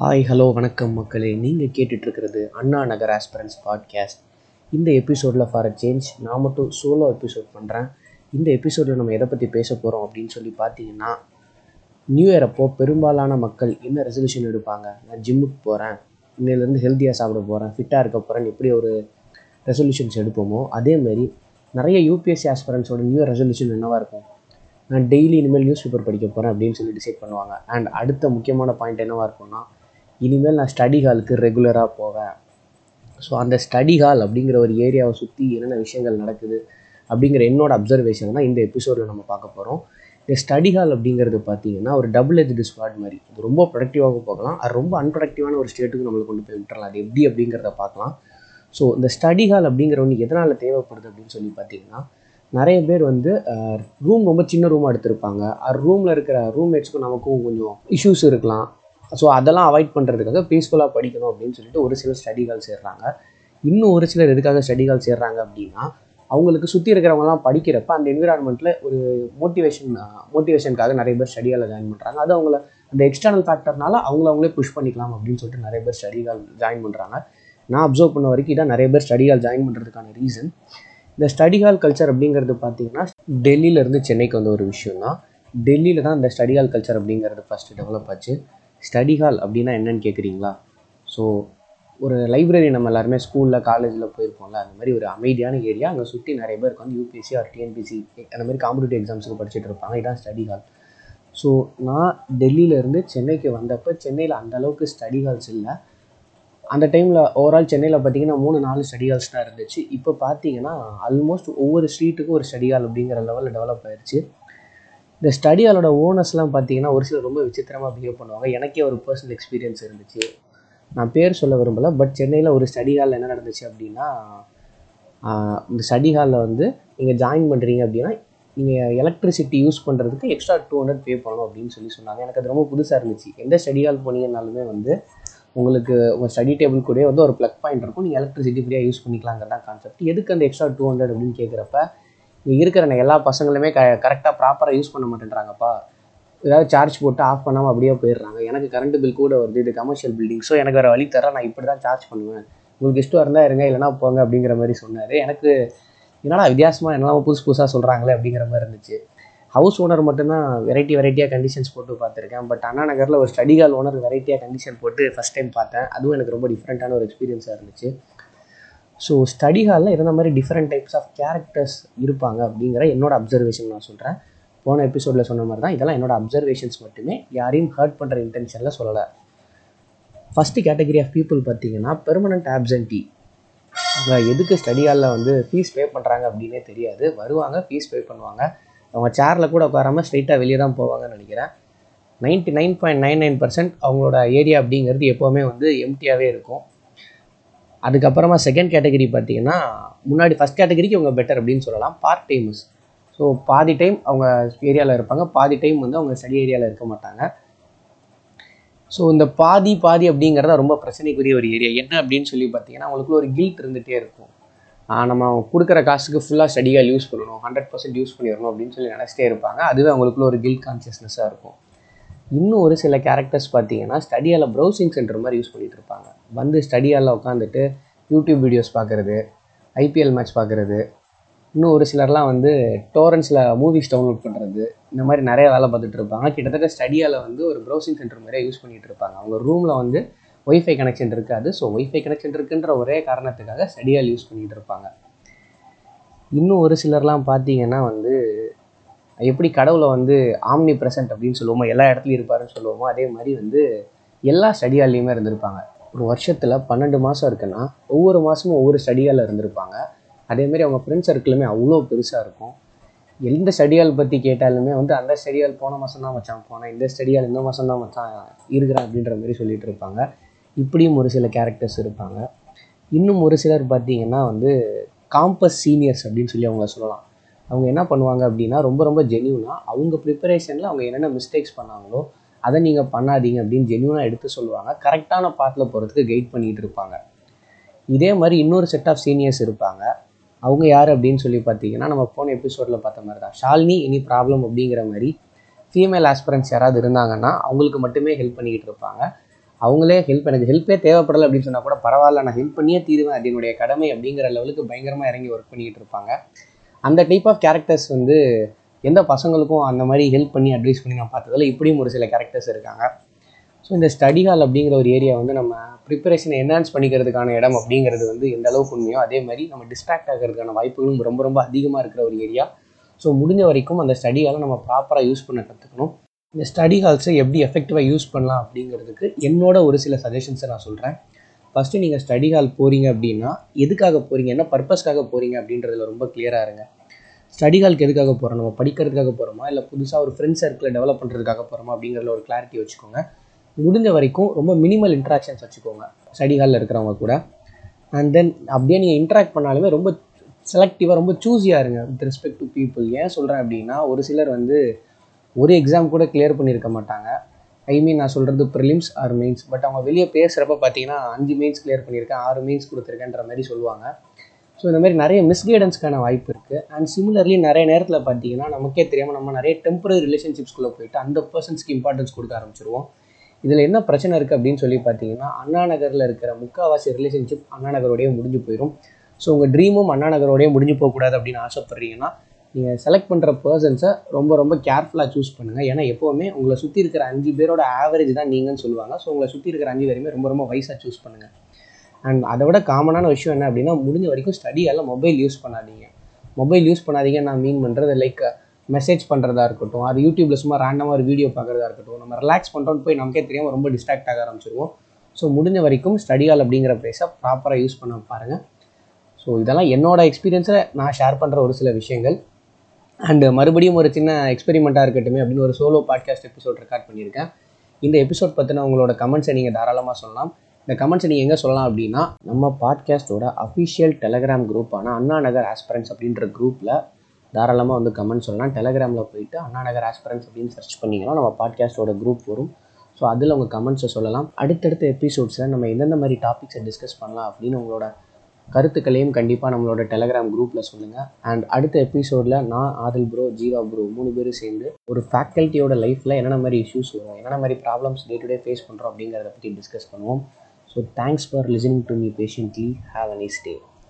Hi hello வணக்கம் மக்களே. நீங்கள் கேட்டுட்ருக்கிறது அண்ணா நகர் ஆஸ்பிரன்ஸ் பாட்காஸ்ட் இந்த எபிசோடில் ஃபார் அ சேஞ்ச் நான் மட்டும் சோலோ எபிசோட் பண்ணுறேன் இந்த எபிசோடில் நம்ம எதை பற்றி பேச போகிறோம் அப்படின்னு சொல்லி பார்த்தீங்கன்னா நியூ இயர் அப்போ பெரும்பாலான மக்கள் என்ன ரெசல்யூஷன் எடுப்பாங்க? நான் ஜிம்முக்கு போகிறேன் இன்னிலேருந்து ஹெல்த்தியாக சாப்பிட போகிறேன் ஃபிட்டாக இருக்க போகிறேன்னு எப்படி ஒரு ரெசல்யூஷன்ஸ் எடுப்போமோ அதேமாரி நிறைய யூபிஎஸ்சி ஆஸ்பிரன்ஸோட நியூ இயர் ரெசல்யூஷன் என்னவாக இருக்கும்? நான் டெய்லி இனிமேல் நியூஸ் பேப்பர் படிக்க போகிறேன் அப்படின்னு சொல்லி டிசைட் பண்ணுவாங்க. அண்ட் அடுத்த முக்கியமான பாயிண்ட் என்னவாக இருக்கும்னா இனிமேல் நான் ஸ்டடி ஹாலுக்கு ரெகுலராக போவேன். ஸோ அந்த ஸ்டடி ஹால் அப்படிங்கிற ஒரு ஏரியாவை சுற்றி என்னென்ன விஷயங்கள் நடக்குது அப்படிங்கிற என்னோட அப்சர்வேஷன் தான் இந்த எபிசோடில் நம்ம பார்க்க போகிறோம் இந்த ஸ்டடி ஹால் அப்படிங்கிறது பார்த்தீங்கன்னா ஒரு டபுள் எஜ் ஸ்வாட் மாதிரி. அது ரொம்ப ப்ரொடக்டிவாக போகலாம். அது ரொம்ப அன்ப்ரொடக்டிவான ஒரு ஸ்டேட்டுக்கு நம்மளை கொண்டு போய் விட்டுறலாம். அது எப்படி அப்படிங்கிறத பார்க்கலாம். ஸோ இந்த ஸ்டடி ஹால் அப்படிங்கிற ஒன்று எதனால் தேவைப்படுது அப்படின்னு சொல்லி பார்த்தீங்கன்னா நிறைய பேர் வந்து ரூம் ரொம்ப சின்ன ரூமாக எடுத்திருப்பாங்க. ரூமில் இருக்கிற ரூம்மேட்ஸ்க்கும் நமக்கும் கொஞ்சம் இஷ்யூஸ் இருக்கலாம். ஸோ அதெல்லாம் அவாய்ட் பண்ணுறதுக்காக பீஸ்ஃபுல்லாக படிக்கணும் அப்படின்னு சொல்லிட்டு ஒரு சிலர் ஸ்டடிகள் சேர்றாங்க. இன்னும் ஒரு சிலர் எதுக்காக ஸ்டடிகள் சேர்றாங்க அப்படின்னா அவங்களுக்கு சுற்றி இருக்கிறவங்கலாம் படிக்கிறப்ப அந்த என்விரான்மெண்ட்டில் ஒரு மோட்டிவேஷன் மோட்டிவேஷனுக்காக நிறைய பேர் ஸ்டடிகளை ஜாயின் பண்ணுறாங்க அது அவங்கள அந்த எக்ஸ்டர்னல் ஃபேக்டர்னால அவங்கள அவங்களே புஷ் பண்ணிக்கலாம் அப்படின்னு சொல்லிட்டு நிறைய பேர் ஸ்டடிகள் ஜாயின் பண்ணுறாங்க நான் அப்சர்வ் பண்ண வரைக்கும் இதான் நிறைய பேர் ஸ்டடிகள் ஜாயின் பண்ணுறதுக்கான ரீசன் இந்த ஸ்டடி ஹால் கல்ச்சர் அப்படிங்கிறது பார்த்தீங்கன்னா டெல்லியிலேருந்து சென்னைக்கு வந்த ஒரு விஷயம் தான் டெல்லியில் தான் இந்த ஸ்டடி ஹால் கல்ச்சர் அப்படிங்கிறது ஃபஸ்ட்டு டெவலப் ஆச்சு. ஸ்டடி ஹால் அப்படின்னா என்னன்னு கேட்குறீங்களா ஸோ ஒரு லைப்ரரி நம்ம எல்லாருமே ஸ்கூலில் காலேஜில் போயிருப்போம்ல அந்த மாதிரி ஒரு அமைதியான ஏரியா அங்கே சுற்றி நிறைய பேருக்கு வந்து யூபிஎஸ்சி ஆர் டிஎன்பிசி அந்த மாதிரி காம்படிட்டிவ் எக்ஸாம்ஸுக்கு படிச்சுட்டு இருப்பாங்க. இதான் ஸ்டடி ஹால் ஸோ நான் டெல்லியிலேருந்து சென்னைக்கு வந்தப்போ சென்னையில் அந்தளவுக்கு ஸ்டடி ஹால்ஸ் இல்லை. அந்த டைமில் ஓவரால் சென்னையில் பார்த்தீங்கன்னா மூணு நாலு ஸ்டடி ஹால்ஸ் தான் இருந்துச்சு. இப்போ பார்த்தீங்கன்னா ஆல்மோஸ்ட் ஒவ்வொரு ஸ்ட்ரீட்டுக்கும் ஒரு ஸ்டடி ஹால் அப்படிங்கிற லெவலில் டெவலப் ஆயிடுச்சு இந்த ஸ்டடி ஹாலோட ஓனர்ஸ்லாம் பார்த்தீங்கன்னா ஒரு சிலர் ரொம்ப விசித்திரமாக பிஹேவ் பண்ணுவாங்க. எனக்கே ஒரு பர்சனல் எக்ஸ்பீரியன்ஸ் இருந்துச்சு. நான் பேர் சொல்ல விரும்பலை பட் சென்னையில் ஒரு ஸ்டடி ஹாலில் என்ன நடந்துச்சு அப்படின்னா இந்த ஸ்டடி ஹாலில் வந்து நீங்கள் ஜாயின் பண்ணுறீங்க அப்படின்னா நீங்கள் எலக்ட்ரிசிட்டி யூஸ் பண்ணுறதுக்கு எக்ஸ்ட்ரா டூ ஹண்ட்ரட் பே பண்ணணும் அப்படின்னு சொல்லி சொன்னாங்க. எனக்கு அது ரொம்ப புதுசாக இருந்துச்சு. எந்த ஸ்டடி ஹால் போனீங்கன்னாலுமே வந்து உங்களுக்கு உங்கள் ஸ்டடி டேபிள் கூட வந்து ஒரு ப்ளக் பாயிண்ட் இருக்கும். நீங்கள் எலக்ட்ரிசிட்டி ஃப்ரீயாக யூஸ் பண்ணிக்கலாங்கிறதான் கான்செப்ட் எதுக்கு அந்த எக்ஸ்ட்ரா டூ ஹண்ட்ரட் அப்படின்னு கேட்குறப்ப இங்கே இருக்கிற எல்லா பசங்களுமே க கரெக்டாக ப்ராப்பராக யூஸ் பண்ண மாட்டேன்றாங்கப்பா. ஏதாவது சார்ஜ் போட்டு ஆஃப் பண்ணாமல் அப்படியே போயிடுறாங்க. எனக்கு கரண்ட் பில் கூட வருது இது கமர்ஷியல் பில்டிங் ஸோ எனக்கு வேறு வழி தர நான் இப்படி தான் சார்ஜ் பண்ணுவேன். உங்களுக்கு இஷ்டம் இருந்தால் இருங்க இல்லைனா போங்க அப்படிங்கிற மாதிரி சொன்னார். எனக்கு என்னடா வித்தியாசமாக என்னெல்லாம் புதுசு புதுசாக சொல்கிறாங்களே அப்படிங்கிற மாதிரி இருந்துச்சு. ஹவுஸ் ஓனர் மட்டும்தான் வெரைட்டி வெரைட்டியாக கண்டிஷன்ஸ் போட்டு பார்த்துருக்கேன். பட் அண்ணா நகரில் ஒரு ஸ்டடி ஹால் ஓனர் வெரைட்டியாக கண்டிஷன் போட்டு ஃபஸ்ட் டைம் பார்த்தேன். அதுவும் எனக்கு ரொம்ப டிஃப்ரெண்ட்டான ஒரு எக்ஸ்பீரியன்ஸாக இருந்துச்சு. ஸோ ஸ்டடி ஹாலில் இருந்த மாதிரி டிஃப்ரெண்ட் டைப்ஸ் ஆஃப் கேரக்டர்ஸ் இருப்பாங்க அப்படிங்கிற என்னோட அப்சர்வேஷன் நான் சொல்கிறேன் போன எபிசோடில் சொன்ன மாதிரி தான் இதெல்லாம் என்னோட அப்சர்வேஷன்ஸ் மட்டுமே யாரையும் ஹர்ட் பண்ணுற இன்டென்ஷனில் சொல்லலை. ஃபஸ்ட்டு கேட்டகரி ஆஃப் பீப்புள் பார்த்தீங்கன்னா பெர்மனண்ட் ஆப்சன்டி அவங்க எதுக்கு ஸ்டடி ஹாலில் வந்து ஃபீஸ் பே பண்ணுறாங்க அப்படின்னே தெரியாது. வருவாங்க ஃபீஸ் பே பண்ணுவாங்க. அவங்க சேரில் கூட உட்காராமல் ஸ்ட்ரைட்டாக வெளியே தான் போவாங்கன்னு நினைக்கிறேன். Ninety nine point nine nine percent அவங்களோட ஏரியா அப்படிங்கிறது எப்போவுமே வந்து எம்டியாகவே இருக்கும். அதுக்கப்புறமா செகண்ட் கேட்டகரி பார்த்தீங்கன்னா முன்னாடி ஃபஸ்ட் கேட்டகரிக்கு அவங்க பெட்டர் அப்படின்னு சொல்லலாம். பார்ட் டைமர்ஸ் ஸோ பாதி டைம் அவங்க ஏரியாவில் இருப்பாங்க. பாதி டைம் வந்து அவங்க ஸ்டடி ஏரியாவில் இருக்க மாட்டாங்க. ஸோ இந்த பாதி பாதி அப்படிங்கிறத ரொம்ப பிரச்சனைக்குரிய ஒரு ஏரியா என்ன அப்படின்னு சொல்லி பார்த்தீங்கன்னா அவங்களுக்குள்ள ஒரு கில்ட் இருந்துகிட்டே இருக்கும். நம்ம கொடுக்குற காசுக்கு ஃபுல்லாக ஸ்டடியாக யூஸ் பண்ணணும். ஹண்ட்ரட் பர்சன்ட் யூஸ் பண்ணிடணும் அப்படின்னு சொல்லி நினச்சிட்டே இருப்பாங்க. அதுவே அவங்களுக்குள்ள ஒரு கில்ட் கான்சியஸ்னஸாக இருக்கும். இன்னும் ஒரு சில கேரக்டர்ஸ் பார்த்தீங்கன்னா ஸ்டடியால் ப்ரௌசிங் சென்டர் மாதிரி யூஸ் பண்ணிகிட்டு இருப்பாங்க. வந்து ஸ்டடியால் உட்காந்துட்டு யூடியூப் வீடியோஸ் பார்க்குறது ஐபிஎல் மேட்ச் பார்க்குறது இன்னும் ஒரு சிலர்லாம் வந்து டோரன்ஸில் மூவிஸ் டவுன்லோட் பண்ணுறது இந்த மாதிரி நிறைய வேலை பார்த்துட்டு இருப்பாங்க. கிட்டத்தட்ட ஸ்டடியால் வந்து ஒரு ப்ரௌசிங் சென்டர் மாதிரியே யூஸ் பண்ணிகிட்டு இருப்பாங்க. அவங்க ரூமில் வந்து ஒய்ஃபை கனெக்ஷன் இருக்காது. ஸோ ஒய்ஃபை கனெக்ஷன் இருக்குன்ற ஒரே காரணத்துக்காக ஸ்டடியால் யூஸ் பண்ணிகிட்டு இருப்பாங்க. இன்னும் ஒரு சிலர்லாம் பார்த்தீங்கன்னா வந்து எப்படி கடவுளை வந்து ஆம்னி ப்ரெசன்ட் அப்படின்னு சொல்லுவோமோ எல்லா இடத்துலையும் இருப்பாருன்னு சொல்லுவோமோ அதே மாதிரி வந்து எல்லா ஸ்டடியாலையுமே இருந்திருப்பாங்க. ஒரு வருஷத்தில் பன்னெண்டு மாதம் இருக்குன்னா ஒவ்வொரு மாதமும் ஒவ்வொரு ஸ்டடியால் இருந்திருப்பாங்க. அதேமாரி அவங்க ஃப்ரெண்ட்ஸ் சர்க்கிளுமே அவ்வளோ பெருசாக இருக்கும். எந்த ஸ்டடியால் பற்றி கேட்டாலுமே வந்து அந்த ஸ்டடியால் போன மாதம் தான் வச்சான் போனேன் இந்த ஸ்டடியால் இந்த மாதம் தான் வச்சான் இருக்கிறேன் அப்படின்ற மாதிரி சொல்லிட்டு இருப்பாங்க. இப்படியும் ஒரு சில கேரக்டர்ஸ் இருப்பாங்க. இன்னும் ஒரு சிலர் பார்த்தீங்கன்னா வந்து காம்பஸ் சீனியர்ஸ் அப்படின்னு சொல்லி அவங்க சொல்லலாம். அவங்க என்ன பண்ணுவாங்க அப்படின்னா ரொம்ப ரொம்ப ஜென்யூனாக அவங்க ப்ரிப்பரேஷனில் அவங்க என்னென்ன மிஸ்டேக்ஸ் பண்ணாங்களோ அதை நீங்கள் பண்ணாதீங்க அப்படின்னு ஜென்யூனாக எடுத்து சொல்லுவாங்க. கரெக்டான பாத்தில் போகிறதுக்கு கைட் பண்ணிகிட்டு இருப்பாங்க. இதே மாதிரி இன்னொரு செட் ஆஃப் சீனியர்ஸ் இருப்பாங்க. அவங்க யார் அப்படின்னு சொல்லி பார்த்தீங்கன்னா நம்ம போன எபிசோடில் பார்த்த மாதிரி தான் ஷாலினி எனி ப்ராப்ளம் அப்படிங்கிற மாதிரி ஃபீமேல் ஆஸ்பிரன்ஸ் யாராவது இருந்தாங்கன்னா அவங்களுக்கு மட்டுமே ஹெல்ப் பண்ணிக்கிட்டு இருப்பாங்க. அவங்களே ஹெல்ப் எனக்கு ஹெல்ப்பே தேவைப்படலை அப்படின்னு சொன்னால் கூட பரவாயில்ல நான் ஹெல்ப் பண்ணியே தீருவேன். அது என்னுடைய கடமை அப்படிங்கிற லெவலுக்கு பயங்கரமாக இறங்கி ஒர்க் பண்ணிக்கிட்டு இருப்பாங்க. அந்த டைப் ஆஃப் கேரக்டர்ஸ் வந்து எந்த பசங்களுக்கும் அந்த மாதிரி ஹெல்ப் பண்ணி அட்வைஸ் பண்ணி நான் பார்த்ததில் இப்படியும் ஒரு சில கேரக்டர்ஸ் இருக்காங்க. ஸோ இந்த ஸ்டடி ஹால் அப்படிங்கிற ஒரு ஏரியா வந்து நம்ம ப்ரிப்பரேஷனை என்ஹான்ஸ் பண்ணிக்கிறதுக்கான இடம் அப்படிங்கிறது வந்து எந்த அளவுக்கு உண்மையோ அதே மாதிரி நம்ம டிஸ்ட்ராக்ட் ஆகிறதுக்கான வாய்ப்புகளும் ரொம்ப ரொம்ப அதிகமாக இருக்கிற ஒரு ஏரியா ஸோ முடிஞ்ச வரைக்கும் அந்த ஸ்டடி ஹாலை நம்ம ப்ராப்பராக யூஸ் பண்ண கற்றுக்கணும் இந்த ஸ்டடி ஹால்ஸை எப்படி எஃபெக்டிவாக யூஸ் பண்ணலாம் அப்படிங்கிறதுக்கு என்னோட ஒரு சில சஜஷன்ஸை நான் சொல்கிறேன் ஃபஸ்ட்டு நீங்கள் ஸ்டடி ஹால் போகிறீங்க அப்படின்னா எதுக்காக போகிறீங்க என்ன பர்பஸ்க்காக போகிறீங்க அப்படின்றதுல ரொம்ப கிளியராக இருங்க. ஸ்டடிகாலுக்கு எதுக்காக போகிறோம் நம்ம படிக்கிறதுக்காக போகிறோமா இல்லை புதுசாக ஒரு ஃப்ரெண்ட்ஸ் சர்க்கிளை டெவலப் பண்ணுறதுக்காக போகிறோமா அப்படிங்கிறதுல ஒரு கிளாரிட்டி வச்சுக்கோங்க. முடிஞ்ச வரைக்கும் ரொம்ப மினிமல் இன்ட்ராக்ஷன்ஸ் வச்சுக்கோங்க ஸ்டடி ஹாலில் இருக்கிறவங்க கூட. அண்ட் தென் அப்படியே நீங்கள் இன்ட்ராக்ட் பண்ணாலுமே ரொம்ப செலக்டிவாக ரொம்ப சூஸியாக இருங்க. வித் ரெஸ்பெக்ட் டு பீப்புள் ஏன் சொல்கிறேன் அப்படின்னா ஒரு சிலர் வந்து ஒரு எக்ஸாம் கூட கிளியர் பண்ணியிருக்க மாட்டாங்க. ஐ மீன் நான் சொல்கிறது ப்ரிலிம்ஸ் ஆர் மெயின்ஸ் பட் அவங்க வெளியே பேசுகிறப்ப பார்த்தீங்கன்னா அஞ்சு மெயின்ஸ் கிளியர் பண்ணியிருக்கேன் ஆறு மெயின்ஸ் கொடுத்துருக்கேன்ற மாதிரி சொல்லுவாங்க. ஸோ இந்த மாதிரி நிறைய மிஸ்கைடன்ஸ்க்கான வாய்ப்பு இருக்குது அண்ட் சிமிலர்லி நிறைய நேரத்தில் பார்த்தீங்கன்னா நமக்கே தெரியாமல் நம்ம நிறைய டெம்பரரி ரிலேஷன்ஷிப்ஸ்குள்ளே போயிட்டு அந்த பர்சன்ஸ்க்கு இம்பார்ட்டன்ஸ் கொடுக்க ஆரம்பிச்சிருவோம். இதில் என்ன பிரச்சனை இருக்குது அப்படின்னு சொல்லி பார்த்தீங்கன்னா அண்ணா நகரில் இருக்கிற முக்கால்வாசி ரிலேஷன்ஷிப் அண்ணா நகரோடய முடிஞ்சு போயிடும் ஸோ உங்கள் ட்ரீமும் அண்ணா நகரோடய முடிஞ்சு போகக்கூடாது அப்படின்னு ஆசைப்பட்றீங்கன்னா நீங்கள் செலக்ட் பண்ணுற பர்சன்ஸை ரொம்ப ரொம்ப கேர்ஃபுல்லாக சூஸ் பண்ணுங்கள் ஏன்னா எப்போவுமே உங்களை சுற்றி இருக்கிற அஞ்சு பேரோட ஆவரேஜ் தான் நீங்கன்னு சொல்லுவாங்க. ஸோ உங்களை சுற்றி இருக்கிற அஞ்சு பேருமே ரொம்ப ரொம்ப வயசாக சூஸ் பண்ணுங்கள் அண்ட் அதை விட காமனான விஷயம் என்ன அப்படின்னா முடிஞ்ச வரைக்கும் ஸ்டடியால் மொபைல் யூஸ் பண்ணாதீங்க. மொபைல் யூஸ் பண்ணாதீங்க நான் மீன் பண்ணுறது லைக் மெசேஜ் பண்ணுறதா இருக்கட்டும் அது யூடியூப்பில் சும்மா ரேண்டமாக ஒரு வீடியோ பார்க்குறதா இருக்கட்டும் நம்ம ரிலாக்ஸ் பண்ணுறோன்னு போய் நமக்கே தெரியாமல் ரொம்ப டிஸ்ட்ராக்ட் ஆக ஆரம்பிச்சிருவோம். ஸோ முடிஞ்ச வரைக்கும் ஸ்டடியால் அப்படிங்கிற ப்ளேஸை ப்ராப்பராக யூஸ் பண்ண பாருங்கள் ஸோ இதெல்லாம் என்னோடய எக்ஸ்பீரியன்ஸை நான் ஷேர் பண்ணுற ஒரு சில விஷயங்கள். அண்டு மறுபடியும் ஒரு சின்ன எக்ஸ்பெரிமெண்ட்டாக இருக்கட்டும் அப்படின்னு ஒரு சோலோ பாட்காஸ்ட் எபிசோட் ரெக்கார்ட் பண்ணியிருக்கேன். இந்த எபிசோட் பற்றின உங்களோட கமெண்ட்ஸை நீங்கள் தாராளமாக சொல்லலாம். இந்த கமெண்ட்ஸை நீங்கள் எங்கே சொல்லலாம் அப்படின்னா நம்ம பாட்காஸ்ட்டோட அஃபிஷியல் டெலகிராம் குரூப்பான அண்ணா நகர் ஆஸ்பரன்ஸ் அப்படின்ற குரூப்பில் தாராளமாக வந்து கமெண்ட் சொல்லலாம். டெலகிராமில் போயிட்டு அண்ணா நகர் ஆஸ்பரன்ஸ் அப்படின்னு சர்ச் பண்ணிங்கன்னா நம்ம பாட்காஸ்ட்டோட குரூப் வரும். ஸோ அதில் உங்கள் கமெண்ட்ஸை சொல்லலாம். அடுத்தடுத்த எபிசோட்ஸில் நம்ம எந்தெந்த மாதிரி டாபிக்ஸை டிஸ்கஸ் பண்ணலாம் அப்படின்னு உங்களோட கருத்துக்களையும் கண்டிப்பாக நம்மளோட டெலகிராம் குரூப்பில் சொல்லுங்கள் அண்ட் அடுத்த எபிசோடில் நான் ஆதில் ப்ரோ ஜீவா ப்ரோ மூணு பேரும் சேர்ந்து ஒரு ஃபேக்கல்ட்டியோட லைஃப்பில் என்னென்ன மாதிரி இஷ்யூஸ் வரும் என்னென்ன மாதிரி problems day to day face பண்ணுறோம் அப்படிங்கிறத பற்றி டிஸ்கஸ் பண்ணுவோம். So thanks for listening to me patiently. Have a nice day.